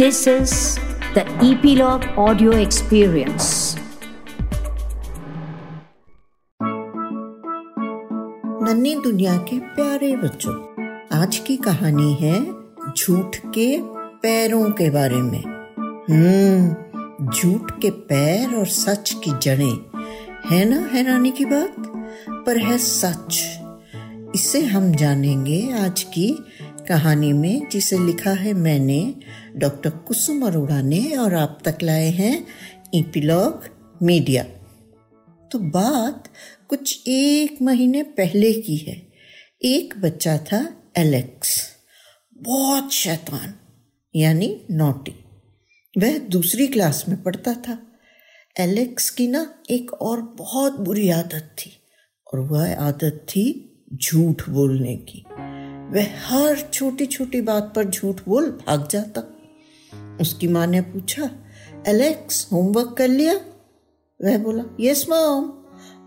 This is the Epilogue Audio Experience. नन्ही दुनिया के प्यारे बच्चों, आज की कहानी है झूठ के पैरों के बारे में। हम्म झूठ के पैर और सच की जड़ें, है ना हैरानी की बात? पर है सच। इसे हम जानेंगे आज की कहानी में जिसे लिखा है मैंने, डॉक्टर कुसुम अरोड़ा ने और आप तक लाए हैं ईपीलॉग मीडिया। तो बात कुछ एक महीने पहले की है। एक बच्चा था एलेक्स। बहुत शैतान, यानी नोटी। वह दूसरी क्लास में पढ़ता था। एलेक्स की ना एक और बहुत बुरी आदत थी, और वह आदत थी झूठ बोलने की। वह हर छोटी छोटी बात पर झूठ बोल भाग जाता। उसकी माँ ने पूछा, एलेक्स, होमवर्क कर लिया? वह बोला, यस मॉम।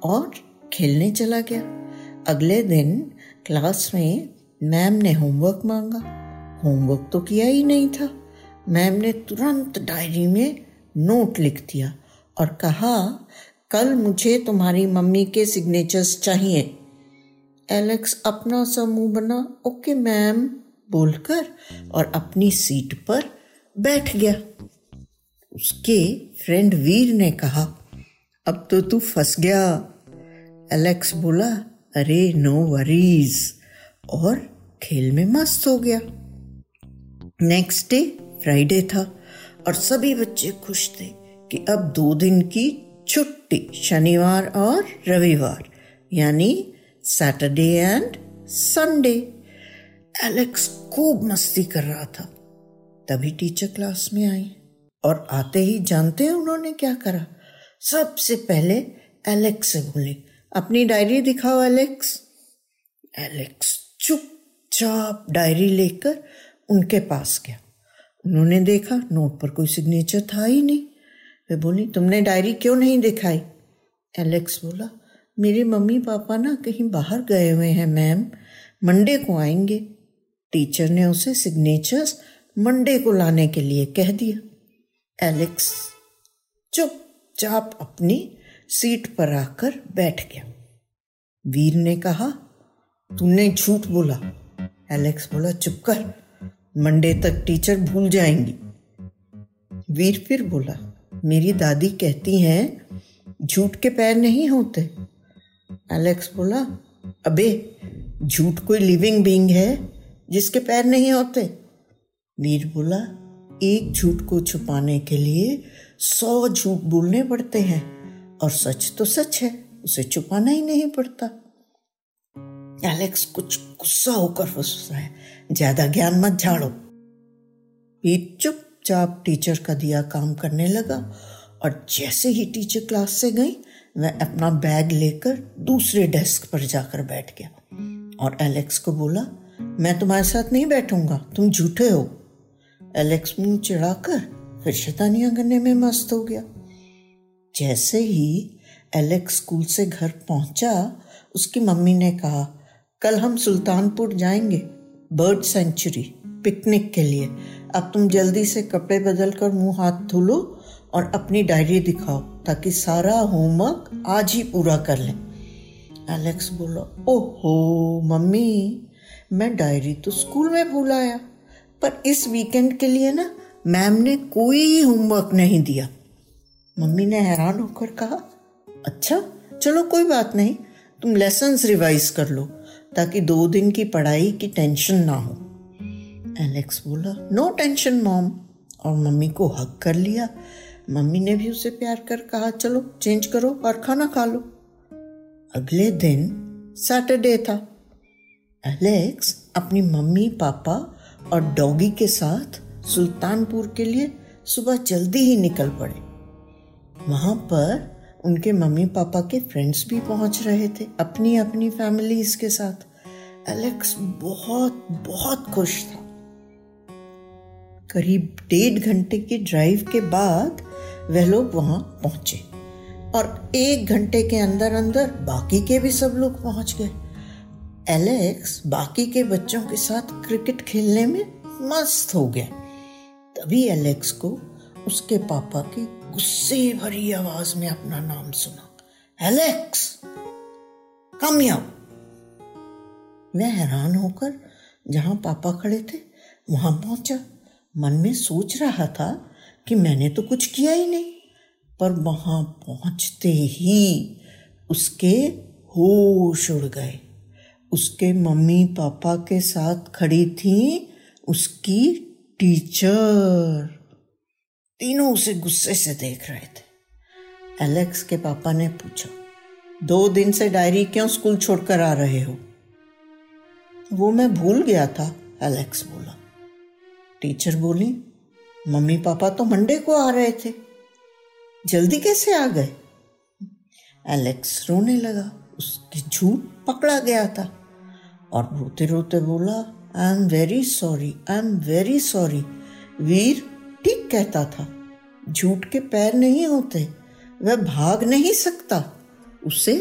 और खेलने चला गया। अगले दिन क्लास में मैम ने होमवर्क मांगा। होमवर्क तो किया ही नहीं था। मैम ने तुरंत डायरी में नोट लिख दिया और कहा, कल मुझे तुम्हारी मम्मी के सिग्नेचर्स चाहिए। एलेक्स अपना सा मुँह बना, ओके मैम, बोलकर और अपनी सीट पर बैठ गया। उसके फ्रेंड वीर ने कहा, अब तो तू फंस गया। एलेक्स बोला, अरे नो वरीज और खेल में मस्त हो गया। नेक्स्ट डे फ्राइडे था और सभी बच्चे खुश थे कि अब दो दिन की छुट्टी, शनिवार और रविवार, यानी सैटरडे एंड संडे एलेक्स खूब मस्ती कर रहा था। तभी टीचर क्लास में आई। और आते ही जानते हैं उन्होंने क्या करा। सबसे पहले एलेक्स से बोले, अपनी डायरी दिखाओ एलेक्स एलेक्स चुपचाप डायरी लेकर उनके पास गया। उन्होंने देखा नोट पर कोई सिग्नेचर था ही नहीं। वे बोली, तुमने डायरी क्यों नहीं दिखाई? एलेक्स बोला मेरे मम्मी पापा ना कहीं बाहर गए हुए हैं मैम मंडे को आएँगे। टीचर ने उसे सिग्नेचर्स मंडे को लाने के लिए कह दिया। एलेक्स चुपचाप अपनी सीट पर आकर बैठ गया। वीर ने कहा, तूने झूठ बोला। एलेक्स बोला, चुप कर, मंडे तक टीचर भूल जाएँगी। वीर फिर बोला, मेरी दादी कहती हैं, झूठ के पैर नहीं होते। एलेक्स बोला, अबे, झूठ कोई लिविंग बींग है जिसके पैर नहीं होते? वीर बोला, एक झूठ को छुपाने के लिए सौ झूठ बोलने पड़ते हैं और सच तो सच है, उसे छुपाना ही नहीं पड़ता. एलेक्स कुछ गुस्सा होकर है, ज़्यादा ज्ञान मत झाड़ो। वीर चुपचाप टीचर का दिया काम करने लगा और जैसे ही टीचर क्लास से गई वह अपना बैग लेकर दूसरे डेस्क पर जाकर बैठ गया। और एलेक्स को बोला, मैं तुम्हारे साथ नहीं बैठूँगा, तुम झूठे हो। एलेक्स मुँह चिढ़ाकर फिर शैतानियाँ करने में मस्त हो गया। जैसे ही एलेक्स स्कूल से घर पहुँचा, उसकी मम्मी ने कहा, कल हम सुल्तानपुर जाएँगे, बर्ड सेंचुरी, पिकनिक के लिए। अब तुम जल्दी से कपड़े बदल कर मुँह हाथ धो लो और अपनी डायरी दिखाओ। ताकि सारा होमवर्क आज ही पूरा कर लें। एलेक्स बोला, ओहो, मम्मी, मैं डायरी तो स्कूल में भूल आया। पर इस वीकेंड के लिए ना मैम ने कोई होमवर्क नहीं दिया। मम्मी ने हैरान होकर कहा अच्छा चलो कोई बात नहीं, तुम लेसन्स रिवाइज कर लो, ताकि दो दिन की पढ़ाई की टेंशन ना हो। एलेक्स बोला नो टेंशन मॉम और मम्मी को हक कर लिया। मम्मी ने भी उसे प्यार कर कहा, चलो चेंज करो और खाना खा लो. अगले दिन सैटरडे था। एलेक्स अपनी मम्मी, पापा और डॉगी के साथ सुल्तानपुर के लिए सुबह जल्दी ही निकल पड़े। वहाँ पर उनके मम्मी, पापा के फ्रेंड्स भी पहुँच रहे थे अपनी अपनी फैमिलीज़ के साथ। एलेक्स बहुत बहुत खुश था। करीब डेढ़ घंटे की ड्राइव के बाद वह लोग वहाँ पहुँचे। और एक घंटे के अंदर अंदर बाकी के भी सब लोग पहुँच गए। एलेक्स बाकी के बच्चों के साथ क्रिकेट खेलने में मस्त हो गया। तभी एलेक्स को उसके पापा की गुस्से भरी आवाज़ में अपना नाम सुना। एलेक्स कम वह हैरान होकर जहाँ पापा खड़े थे, वहाँ पहुँचा। मन में सोच रहा था कि मैंने तो कुछ किया ही नहीं। पर वहाँ पहुँचते ही उसके होश उड़ गए। उसके मम्मी पापा के साथ खड़ी थी उसकी टीचर। तीनों उसे गुस्से से देख रहे थे। एलेक्स के पापा ने पूछा, दो दिन से डायरी क्यों स्कूल छोड़कर आ रहे हो? वो मैं भूल गया था, एलेक्स बोला। टीचर बोली मम्मी पापा तो मंडे को आ रहे थे। जल्दी कैसे आ गए? एलेक्स रोने लगा। उसकी झूठ पकड़ा गया था। और रोते रोते बोला I am very sorry I am very sorry Veer ठीक कहता था। झूठ के पैर नहीं होते, वह भाग नहीं सकता। उसे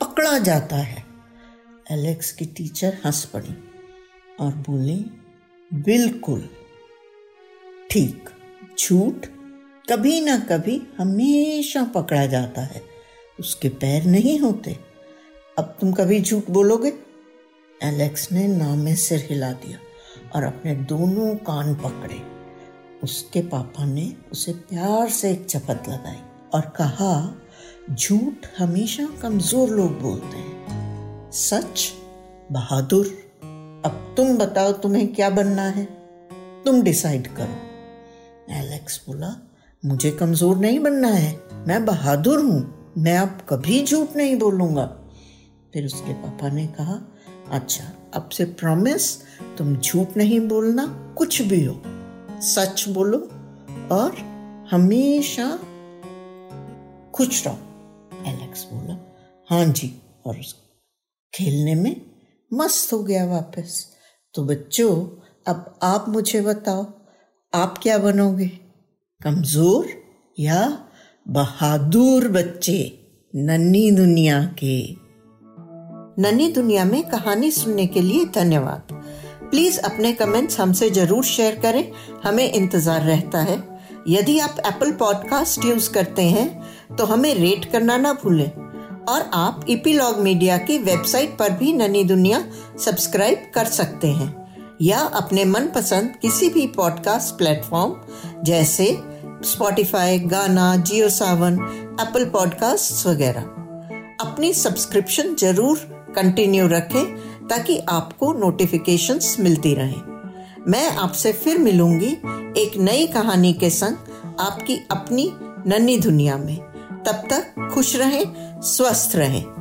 पकड़ा जाता है। एलेक्स की टीचर हंस पड़ी और बोली, बिल्कुल ठीक, झूठ कभी ना कभी हमेशा पकड़ा जाता है। उसके पैर नहीं होते। अब तुम कभी झूठ बोलोगे? एलेक्स ने नाम में सिर हिला दिया और अपने दोनों कान पकड़े। उसके पापा ने उसे प्यार से एक चपत लगाई और कहा, झूठ हमेशा कमज़ोर लोग बोलते हैं। सच, बहादुर, अब तुम बताओ तुम्हें क्या बनना है? तुम डिसाइड करो। एलेक्स बोला, मुझे कमज़ोर नहीं बनना है, मैं बहादुर हूँ, मैं अब कभी झूठ नहीं बोलूँगा। फिर उसके पापा ने कहा अच्छा अब से प्रॉमिस तुम झूठ नहीं बोलना, कुछ भी हो। सच बोलो और हमेशा खुश रहो। एलेक्स बोला हाँ जी, और खेलने में मस्त हो गया वापस। तो बच्चों, अब आप मुझे बताओ, आप क्या बनोगे? कमज़ोर या बहादुर बच्चे, नन्ही दुनिया के। नन्ही दुनिया में कहानी सुनने के लिए धन्यवाद। प्लीज़ अपने कमेंट्स हमसे ज़रूर शेयर करें। हमें इंतज़ार रहता है। यदि आप एप्पल पॉडकास्ट यूज़ करते हैं तो हमें रेट करना ना भूलें। और आप इपीलॉग मीडिया की वेबसाइट पर भी ननी दुनिया सब्सक्राइब कर सकते हैं। या अपने मनपसंद किसी भी पॉडकास्ट प्लेटफॉर्म जैसे स्पॉटिफाई गाना जियो सावन एप्पल पॉडकास्ट वगैरह। अपनी सब्सक्रिप्शन ज़रूर कंटिन्यू रखें, ताकि आपको नोटिफिकेशंस मिलती रहें। मैं आपसे फिर मिलूँगी एक नई कहानी के संग आपकी अपनी नन्ही दुनिया में। तब तक खुश रहें, स्वस्थ रहें।